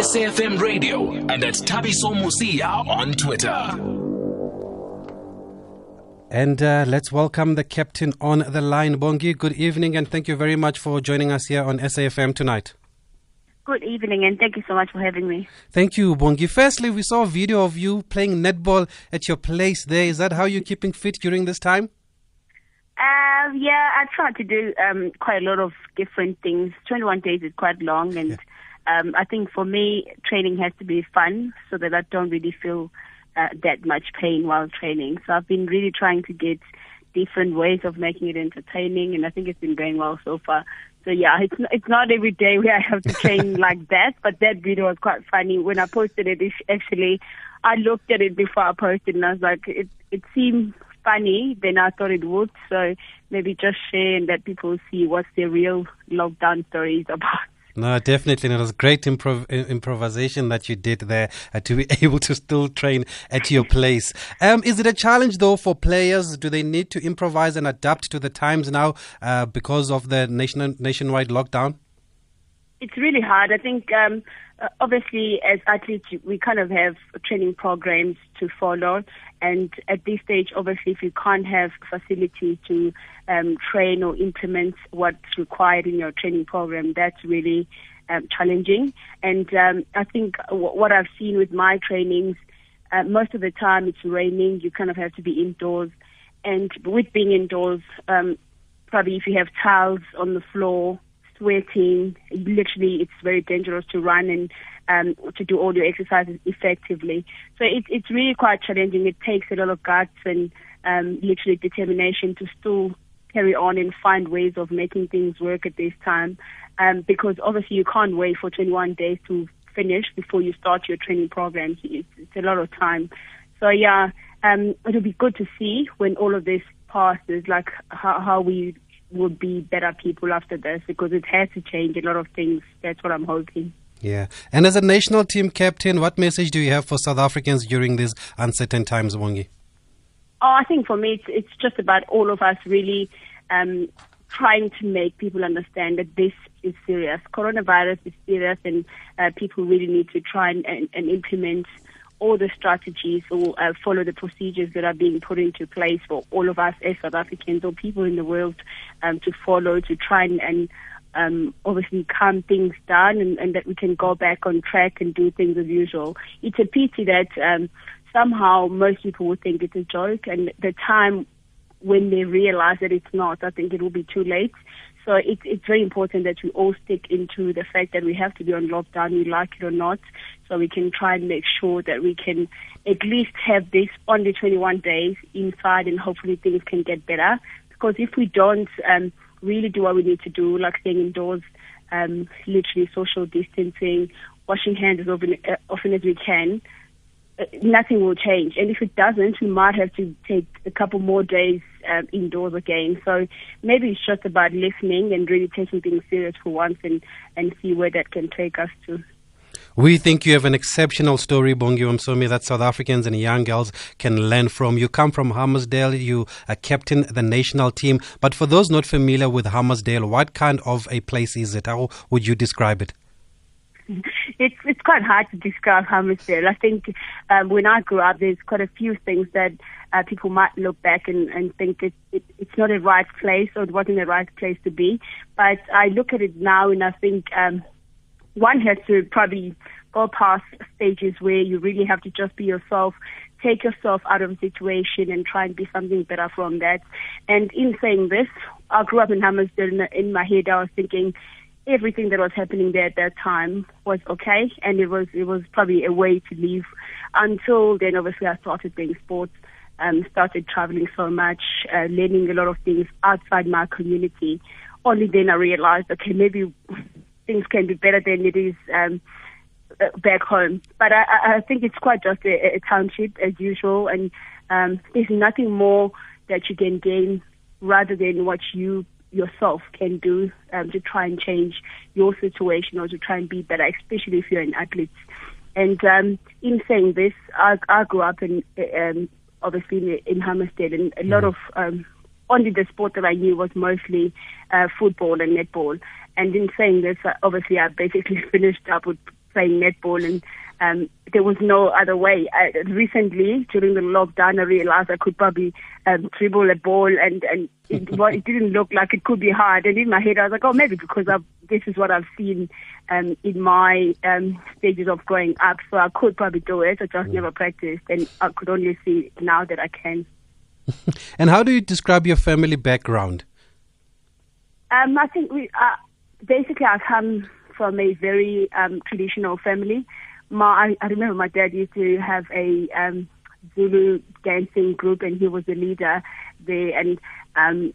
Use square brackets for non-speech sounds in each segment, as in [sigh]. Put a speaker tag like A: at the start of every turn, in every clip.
A: SAFM Radio and at Thabiso Mosia on Twitter.
B: And uh, let's welcome the captain on the line. Bongi, good evening and thank you very much for joining us here on SAFM tonight.
C: Good evening and thank you so much for having me.
B: Thank you, Bongi. Firstly, we saw a video of you playing netball at your place there. Is that how you're keeping fit during this time?
C: Uh, yeah, I try to do um, quite a lot of different things. 21 days is quite long, and yeah. Um, I think for me, training has to be fun so that I don't really feel uh, that much pain while training. So I've been really trying to get different ways of making it entertaining, and I think it's been going well so far. So yeah, it's it's not every day where I have to train [laughs] like that, but that video was quite funny. When I posted it, actually, I looked at it before I posted, and I was like, it it seemed funny than I thought it would. So maybe just share and let people see what's the real lockdown story is [laughs] about.
B: No, definitely. And it was great improv- improvisation that you did there uh, to be [laughs] able to still train at your place. Um, is it a challenge though for players? Do they need to improvise and adapt to the times now uh, because of the nation- nationwide lockdown?
C: It's really hard. I think um, obviously, as athletes, we kind of have training programs to follow. And at this stage, obviously, if you can't have facilities to um, train or implement what's required in your training program, that's really um, challenging. And um, I think w- what I've seen with my trainings, uh, most of the time it's raining. You kind of have to be indoors. And with being indoors, um, probably if you have tiles on the floor, sweating. Literally, it's very dangerous to run and um, to do all your exercises effectively. So it, it's really quite challenging. It takes a lot of guts and um, literally determination to still carry on and find ways of making things work at this time. Um, because obviously you can't wait for 21 days to finish before you start your training program. It's, it's a lot of time. So yeah, um, it'll be good to see when all of this passes, like how, how we would be better people after this because it has to change a lot of things. That's what I'm hoping.
B: Yeah. And as a national team captain, what message do you have for South Africans during these uncertain times, Bongi?
C: Oh, I think for me, it's, it's just about all of us really um, trying to make people understand that this is serious. Coronavirus is serious, and uh, people really need to try and, and, and implement all the strategies or uh, follow the procedures that are being put into place for all of us as South Africans or people in the world um, to follow to try and, and um, obviously calm things down and, and, that we can go back on track and do things as usual. It's a pity that um, somehow most people would think it's a joke and the time when they realize that it's not, I think it will be too late. So it's it's very important that we all stick into the fact that we have to be on lockdown, we like it or not, so we can try and make sure that we can at least have this only 21 days inside, and hopefully things can get better. Because if we don't um, really do what we need to do, like staying indoors, um, literally social distancing, washing hands as often, uh, often as we can, nothing will change. And if it doesn't, we might have to take a couple more days um, indoors again. So maybe it's just about listening and really taking things serious for once and, and see where that can take us to.
B: We think you have an exceptional story, Bongi Msomi, that South Africans and young girls can learn from. You come from Hammarsdale, you are captain the national team. But for those not familiar with Hammarsdale, what kind of a place is it? How would you describe it? [laughs]
C: it's it's quite hard to describe Hammarsdale. I think um, when I grew up, there's quite a few things that uh, people might look back and, and think it, it, it's not a right place or it wasn't the right place to be. But I look at it now and I think um, one has to probably go past stages where you really have to just be yourself, take yourself out of a situation and try and be something better from that. And in saying this, I grew up in Hammarsdale. In my head, I was thinking everything that was happening there at that time was okay, and it was it was probably a way to live. Until then, obviously, I started playing sports, um, started traveling so much, uh, learning a lot of things outside my community. Only then I realized, okay, maybe things can be better than it is um, uh, back home. But I, I think it's quite just a, a township as usual, and um, there's nothing more that you can gain rather than what you yourself can do um, to try and change your situation or to try and be better, especially if you're an athlete. And um, in saying this, I, I grew up in um, obviously in, in Hammarsdale, and a lot mm. of um, only the sport that I knew was mostly uh, football and netball. And in saying this, uh, obviously I basically [laughs] finished up with playing netball and um, there was no other way. I, recently, during the lockdown, I realized I could probably um, dribble a ball, and and it, [laughs] well, it didn't look like it could be hard. And in my head, I was like, oh, maybe because I've, this is what I've seen um, in my um, stages of growing up, so I could probably do it. I just mm. never practiced, and I could only see now that I can. [laughs]
B: and how do you describe your family background?
C: Um, I think we uh, basically I come from a very um, traditional family my I, remember my dad used to have a um, Zulu dancing group, and he was the leader there. And um,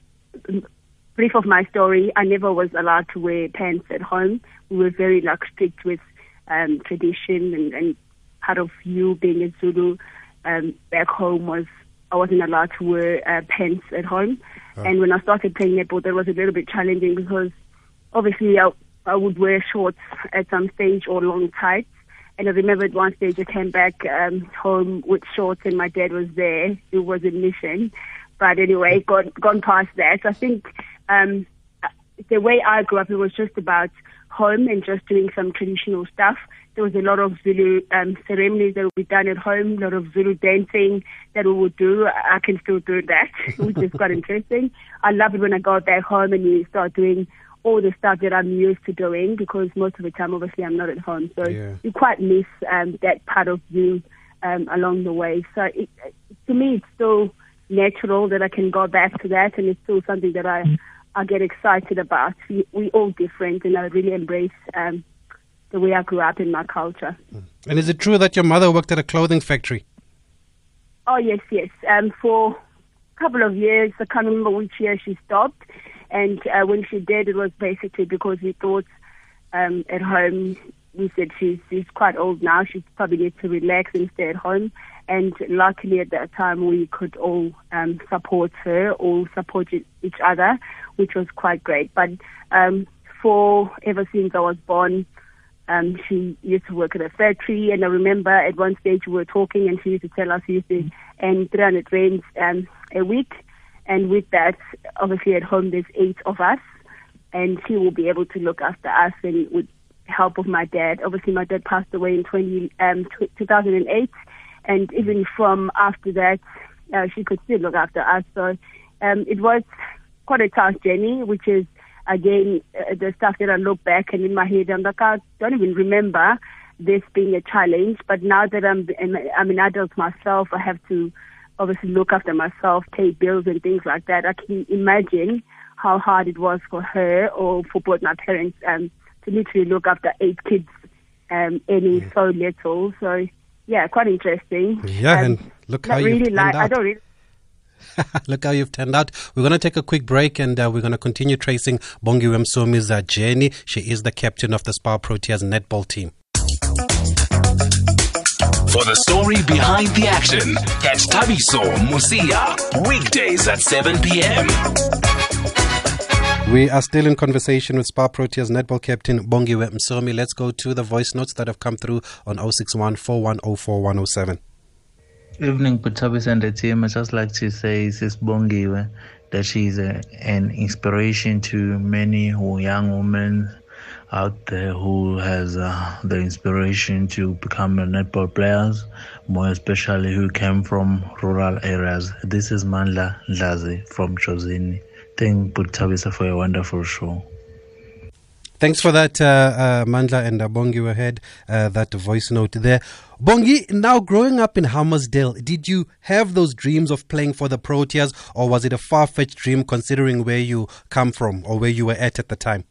C: brief of my story, I never was allowed to wear pants at home. We were very like strict with um, tradition, and, and part of you being a Zulu um, back home was I wasn't allowed to wear uh, pants at home. Oh. And when I started playing netball, that was a little bit challenging because obviously I, I would wear shorts at some stage or long tights and I remember at one stage I came back um, home with shorts and my dad was there. It was a mission. But anyway, gone, gone past that. I think um, the way I grew up, it was just about home and just doing some traditional stuff. There was a lot of Zulu um, ceremonies that would be done at home, a lot of Zulu dancing that we would do. I can still do that, [laughs] which is quite interesting. I love it when I go back home and you start doing all the stuff that I'm used to doing because most of the time, obviously, I'm not at home. So yeah. you quite miss um, that part of you um, along the way. So it, to me, it's still natural that I can go back to that, and it's still something that I I get excited about. We we all different, and I really embrace um, the way I grew up in my culture.
B: And is it true that your mother worked at a clothing factory?
C: Oh yes, yes. Um, for a couple of years, I can't remember which year she stopped and uh, when she did, it was basically because we thought um, at home, we said she's, she's quite old now. She probably needs to relax and stay at home. And luckily at that time, we could all um, support her, all support each other, which was quite great. But um, for ever since I was born, um, she used to work at a factory, and I remember at one stage we were talking, and she used to tell us used to earn 300 rands um, a week, and with that, obviously at home there's eight of us, and she will be able to look after us and with help of my dad. Obviously, my dad passed away in 20, um, 2008, and even from after that, uh, she could still look after us. So um, it was quite a tough journey, which is again uh, the stuff that I look back and in my head, I'm like, I don't even remember this being a challenge. But now that I'm I'm an adult myself, I have to obviously look after myself, pay bills and things like that. I can imagine how hard it was for her or for both my parents um, to literally look after eight kids, um, any yeah. so little. So yeah, quite interesting.
B: Yeah, um, and look how really you've like, turned out. I don't really [laughs] Look how you've turned out. We're going to take a quick break and uh, we're going to continue tracing Bongiwe Msomi's uh, journey. She is the captain of the Spar Proteas netball team.
A: For the story behind the action, catch Thabiso Mosia, weekdays at 7 p.m.
B: We are still in conversation with Spar Proteas netball captain Bongiwe Msomi. Let's go to the voice notes that have come through on 061 4104
D: Evening, Putabis and the team. I just like to say, Sis Bongiwe, that she's a, an inspiration to many young women out there who has uh, the inspiration to become a netball players, more especially who came from rural areas. This is Mandla Lazi from Chozini. Thank Butabisa for a wonderful show.
B: Thanks for that, uh, uh, Mandla and uh, Bongi. We heard uh, that voice note there. Bongi, now growing up in Hammarsdale, did you have those dreams of playing for the Proteas, or was it a far fetched dream considering where you come from or where you were at at the time?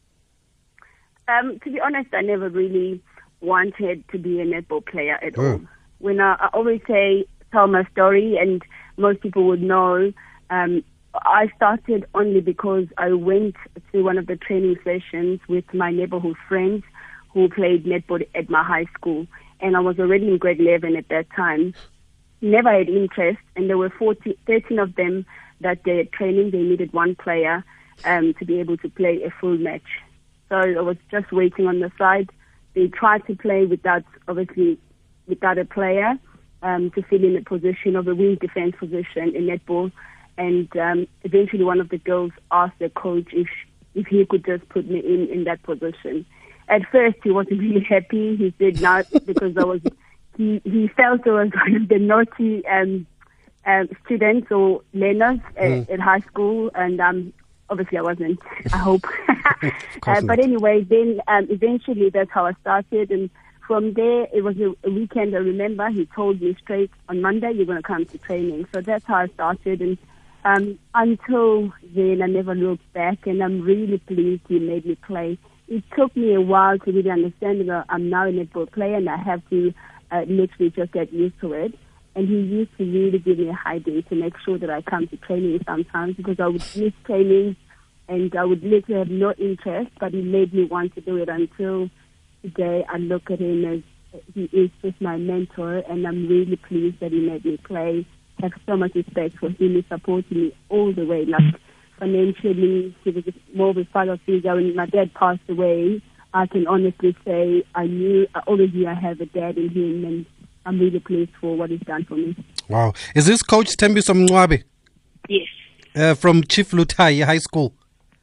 C: Um, to be honest, I never really wanted to be a netball player at all. When I, I, always say, tell my story, and most people would know, um, I started only because I went to one of the training sessions with my neighborhood friends who played netball at my high school, and I was already in grade 11 at that time. Never had interest, and there were 40, 13 of them that day at training. They needed one player um, to be able to play a full match. So I was just waiting on the side. They tried to play without, obviously, without a player um, to fill in the position of a wing defense position in netball. And um, eventually, one of the girls asked the coach if if he could just put me in in that position. at first he wasn't [laughs] really happy. He said no because I was he he felt I was [laughs] one of the naughty um, um, students or learners mm. at, at, high school, and um, obviously I wasn't. I hope. [laughs] uh, but anyway, then um, eventually that's how I started, and from there it was a, a weekend. I remember he told me straight on Monday you're going to come to training. So that's how I started, and um, until then I never looked back, and I'm really pleased he made me play. It took me a while to really understand that I'm now a netball player, and I have to uh, literally just get used to it. And he used to really give me a high day to make sure that I come to training sometimes because I would miss training and I would literally have no interest, but he made me want to do it until today I look at him as he is just my mentor and I'm really pleased that he made me play. I have so much respect for him. He supported me all the way, like financially. He was more of a father figure. When my dad passed away, I can honestly say I knew, I always knew I have a dad in him, and I'm really pleased for what he's done for me.
B: Wow. Is this Coach Tembiso Mncwabe?
C: Yes.
B: Uh, from Chief Lutai High School?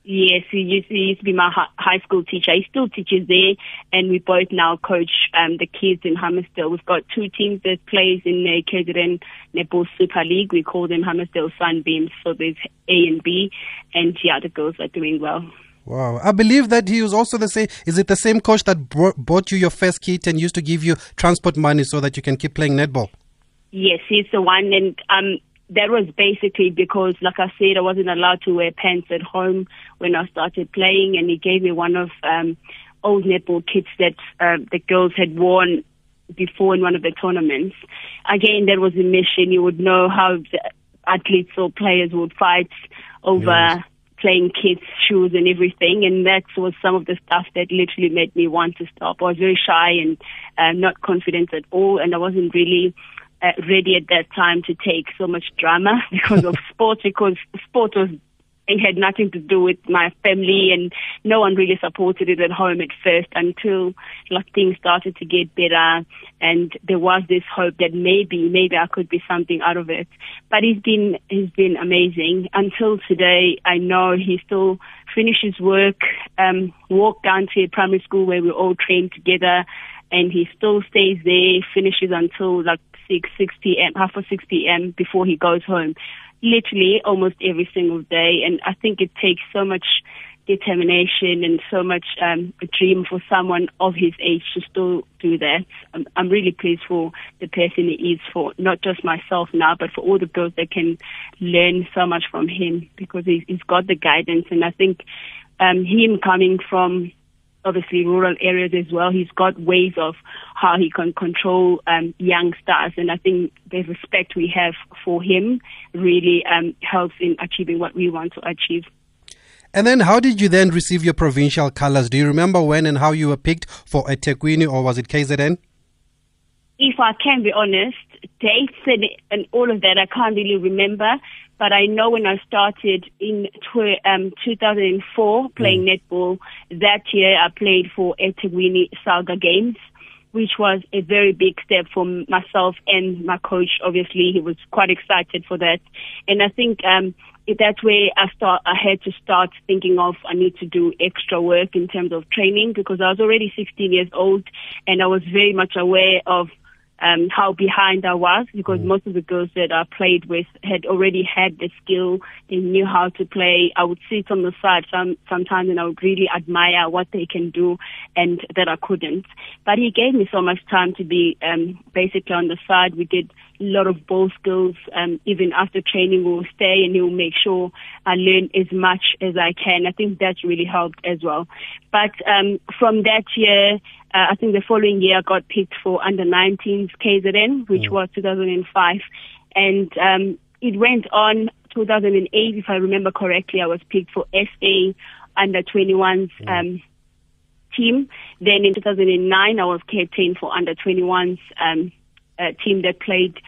C: Yes, he used, he used to be my high school teacher. He still teaches there, and we both now coach um, the kids in Hammarsdale. We've got two teams that plays in the KZN Netball Super League. We call them Hammarsdale Sunbeams. So there's A and B, and yeah, the girls are doing well.
B: Wow. I believe that he was also the same. Is it the same coach that brought, bought you your first kit and used to give you transport money so that you can keep playing netball?
C: Yes, he's the one. And um, that was basically because, like I said, I wasn't allowed to wear pants at home when I started playing. And he gave me one of um, old netball kits that uh, the girls had worn before in one of the tournaments. Again, that was a mission. You would know how the athletes or players would fight over. Yes playing kids' shoes and everything. And that was some of the stuff that literally made me want to stop. I was very shy and uh, not confident at all, and I wasn't really uh, ready at that time to take so much drama [laughs] because of sport, because sport was it had nothing to do with my family and no one really supported it at home at first until like things started to get better and there was this hope that maybe maybe I could be something out of it. But he's been he's been amazing. Until today I know he still finishes work, um, walk down to a primary school where we all train together and he still stays there, finishes until like six, six PM, half or six PM before he goes home literally almost every single day. And I think it takes so much determination and so much um, a dream for someone of his age to still do that. I'm, I'm really pleased for the person he is for not just myself now, but for all the girls that can learn so much from him because he's, he's got the guidance. And I think um, him coming from obviously rural areas as well. He's got ways of how he can control um, young stars, and I think the respect we have for him really um, helps in achieving what we want to achieve.
B: And then, how did you then receive your provincial colors? Do you remember when and how you were picked for eThekwini, or was it KZN?
C: If I can be honest, dates and, and all of that, I can't really remember. But I know when I started in tw- um, 2004 playing mm. netball, that year I played for eThekwini Saga Games, which was a very big step for myself and my coach. Obviously, he was quite excited for that. And I think um, that's where I start. I had to start thinking of I need to do extra work in terms of training because I was already 16 years old and I was very much aware of um, how behind I was because mm. most of the girls that I played with had already had the skill. They knew how to play. I would sit on the side some, sometimes and I would really admire what they can do and that I couldn't. But he gave me so much time to be um, basically on the side. We did a lot of ball skills. Um, even after training, we'll stay and he'll make sure I learn as much as I can. I think that really helped as well. But um, from that year, uh, I think the following year I got picked for under 19s KZN, which mm. was 2005. And um, it went on 2008, if I remember correctly, I was picked for SA under 21s mm. um, team. Then in 2009, I was captain for under 21s um, team that played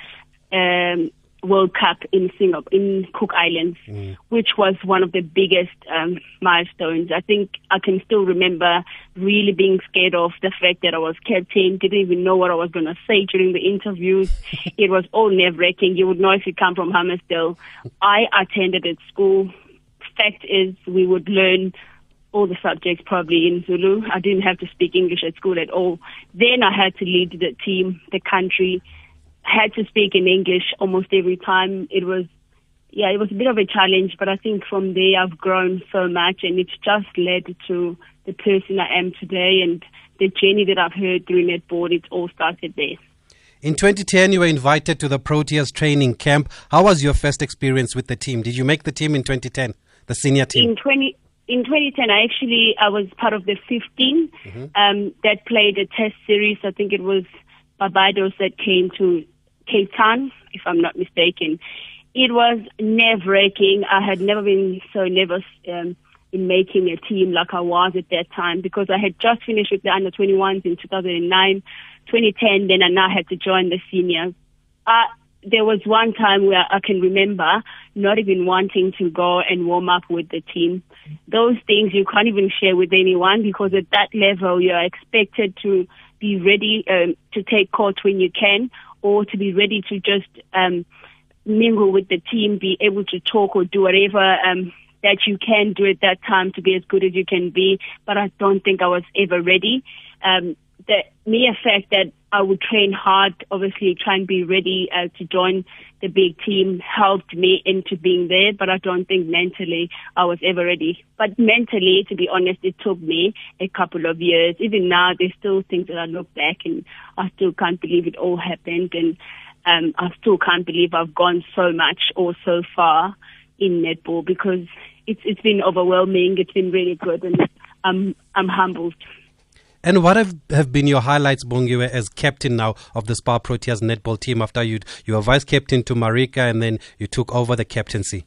C: um, World Cup in Singapore, in Cook Islands, mm. which was one of the biggest um, milestones. I think I can still remember really being scared of the fact that I was captain, didn't even know what I was going to say during the interviews. [laughs] it was all nerve wracking. You would know if you come from Hammarsdale. I attended at school. Fact is, we would learn all the subjects probably in Zulu. I didn't have to speak English at school at all. Then I had to lead the team, the country, had to speak in English almost every time. It was, yeah, it was a bit of a challenge, but I think from there I've grown so much and it's just led to the person I am today and the journey that I've heard through netball. It all started there.
B: In 2010, you were invited to the Proteas training camp. How was your first experience with the team? Did you make the team in 2010, the senior team?
C: In 20, in 2010, I actually I was part of the 15 mm-hmm. um, that played a test series. I think it was Barbados that came to Cape Town, if I'm not mistaken. It was nerve wracking. I had never been so nervous um, in making a team like I was at that time because I had just finished with the under 21s in 2009, 2010. Then I now had to join the seniors. Uh, there was one time where I can remember not even wanting to go and warm up with the team. Those things you can't even share with anyone because at that level you are expected to be ready um, to take court when you can or to be ready to just um, mingle with the team, be able to talk or do whatever um, that you can do at that time to be as good as you can be. But I don't think I was ever ready. Um, the mere fact that I would train hard, obviously try and be ready uh, to join the big team helped me into being there, but I don't think mentally I was ever ready. But mentally, to be honest, it took me a couple of years. Even now, there's still things that I look back and I still can't believe it all happened and um, I still can't believe I've gone so much or so far in netball because it's it's been overwhelming. It's been really good and I'm I'm humbled.
B: And what have, have been your highlights, Bongiwe, as captain now of the Spar Proteas netball team after you you were vice captain to Maryka and then you took over the captaincy?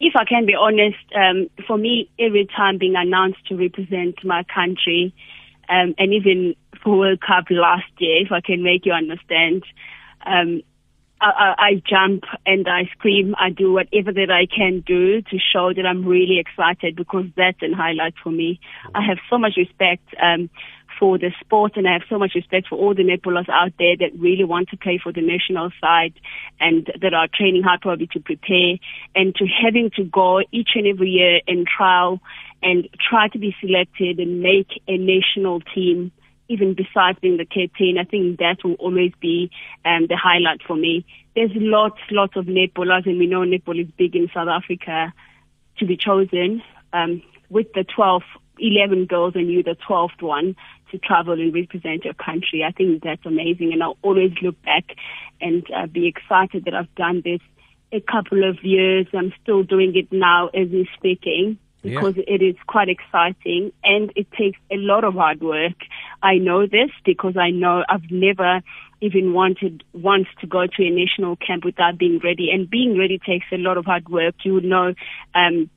C: If I can be honest, um, for me, every time being announced to represent my country, um, and even for World Cup last year, if I can make you understand, um, I, I, jump and I scream. I do whatever that I can do to show that I'm really excited because that's a highlight for me. I have so much respect um, for the sport and I have so much respect for all the netballers out there that really want to play for the national side and that are training hard probably to prepare and to having to go each and every year and trial and try to be selected and make a national team even besides being the captain, I think that will always be um, the highlight for me. There's lots, lots of netballers, and we know netball is big in South Africa to be chosen. Um, with the 12, 11 girls and you the 12th one to travel and represent your country. I think that's amazing, and I'll always look back and uh, be excited that I've done this a couple of years. I'm still doing it now as we're speaking because yeah. it is quite exciting and it takes a lot of hard work. I know this because I know I've never even wanted once to go to a national camp without being ready. And being ready takes a lot of hard work. You would know, um,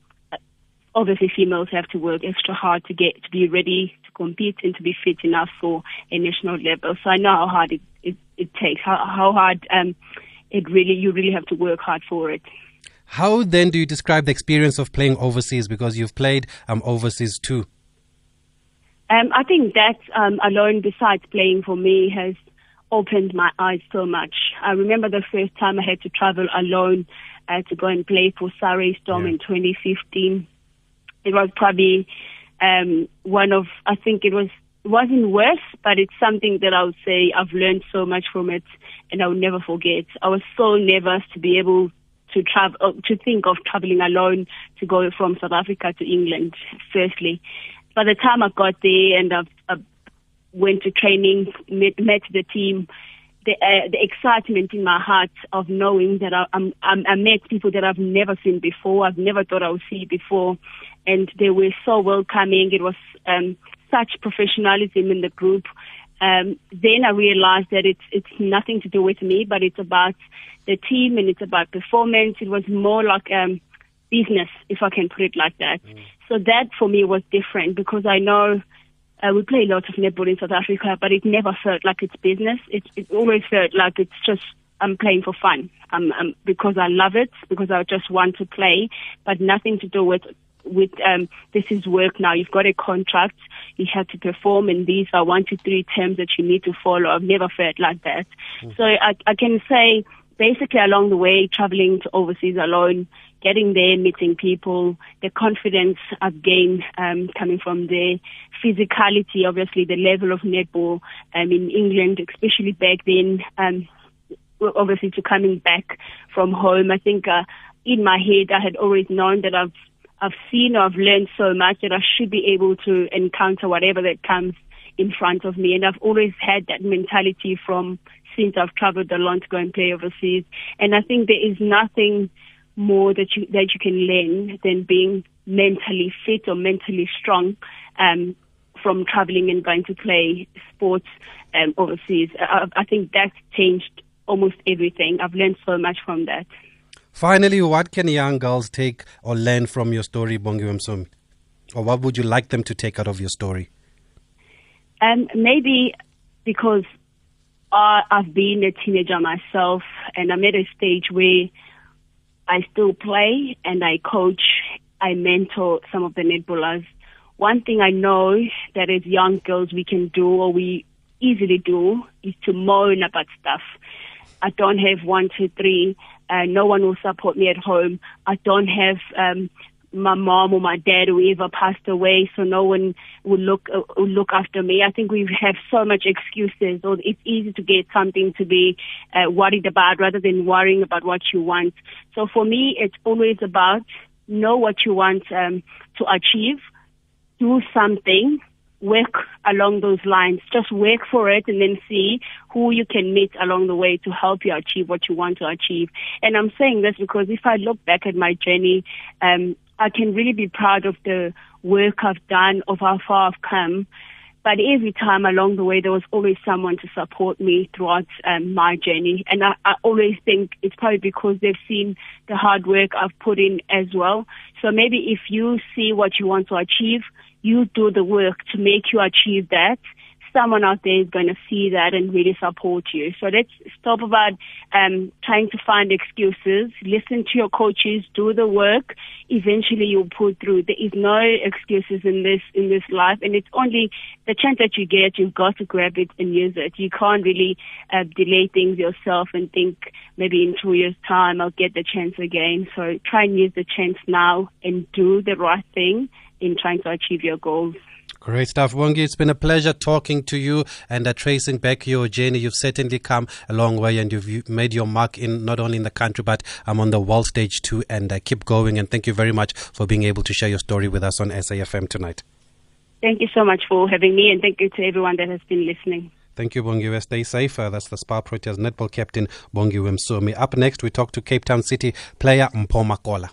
C: obviously females have to work extra hard to get to be ready to compete and to be fit enough for a national level. So I know how hard it, it, it takes, how, how hard um, it really, you really have to work hard for it.
B: How then do you describe the experience of playing overseas? Because you've played um, overseas too.
C: Um, I think that um, alone, besides playing for me, has opened my eyes so much. I remember the first time I had to travel alone uh, to go and play for Surrey Storm yeah. in 2015. It was probably um, one of, I think it was it wasn't worse, but it's something that I would say I've learned so much from it, and I will never forget. I was so nervous to be able to travel, uh, to think of traveling alone to go from South Africa to England. Firstly, by the time I got there and I, I went to training, met, met the team, the uh, the excitement in my heart of knowing that I, I'm, I'm, I met people that I've never seen before, I've never thought I would see before, and they were so welcoming. It was um, such professionalism in the group. Um, then I realized that it's it's nothing to do with me, but it's about the team and it's about performance. It was more like um, business, if I can put it like that. Mm. So that for me was different because I know uh, we play lots of netball in South Africa, but it never felt like it's business. It, it always felt like it's just I'm playing for fun. Um, um, because I love it, because I just want to play, but nothing to do with with um, this is work now. You've got a contract. You have to perform, and these are one to three terms that you need to follow. I've never felt like that. Mm. So I, I can say basically along the way, traveling to overseas alone, getting there, meeting people, the confidence I've gained um, coming from there, physicality, obviously the level of netball um, in England, especially back then, um, obviously to coming back from home. I think uh, in my head I had always known that I've I've seen or I've learned so much that I should be able to encounter whatever that comes in front of me. And I've always had that mentality from since I've traveled a lot to go and play overseas. And I think there is nothing more that you that you can learn than being mentally fit or mentally strong um, from traveling and going to play sports um, overseas. I, I think that's changed almost everything. I've learned so much from that.
B: Finally, what can young girls take or learn from your story, Bongiwe Msomi? Or what would you like them to take out of your story?
C: Um, maybe because uh, I've been a teenager myself and I'm at a stage where I still play and I coach, I mentor some of the netballers. One thing I know that as young girls we can do or we easily do is to moan about stuff. I don't have one, two, three. Uh, no one will support me at home. I don't have um, my mom or my dad who ever passed away, so no one will look uh, will look after me. I think we have so much excuses, or it's easy to get something to be uh, worried about rather than worrying about what you want. So for me, it's always about know what you want um, to achieve, do something, work along those lines. Just work for it and then see who you can meet along the way to help you achieve what you want to achieve. And I'm saying this because if I look back at my journey, um, I can really be proud of the work I've done, of how far I've come. But every time along the way, there was always someone to support me throughout um, my journey. And I, I always think it's probably because they've seen the hard work I've put in as well. So maybe if you see what you want to achieve, you do the work to make you achieve that someone out there is going to see that and really support you. So let's stop about um, trying to find excuses. Listen to your coaches, do the work. Eventually, you'll pull through. There is no excuses in this in this life, and it's only the chance that you get. You've got to grab it and use it. You can't really uh, delay things yourself and think maybe in two years' time I'll get the chance again. So try and use the chance now and do the right thing in trying to achieve your goals.
B: Great stuff, Bongi. It's been a pleasure talking to you and uh, tracing back your journey. You've certainly come a long way and you've made your mark in not only in the country but um, on the world stage too. And uh, keep going. And thank you very much for being able to share your story with us on SAFM tonight.
C: Thank you so much for having me, and thank you to everyone that has been listening.
B: Thank you, Bongiwe. Stay safe. Uh, that's the Spar Proteas netball captain, Bongiwe Msomi. Up next, we talk to Cape Town City player Mpho Makole.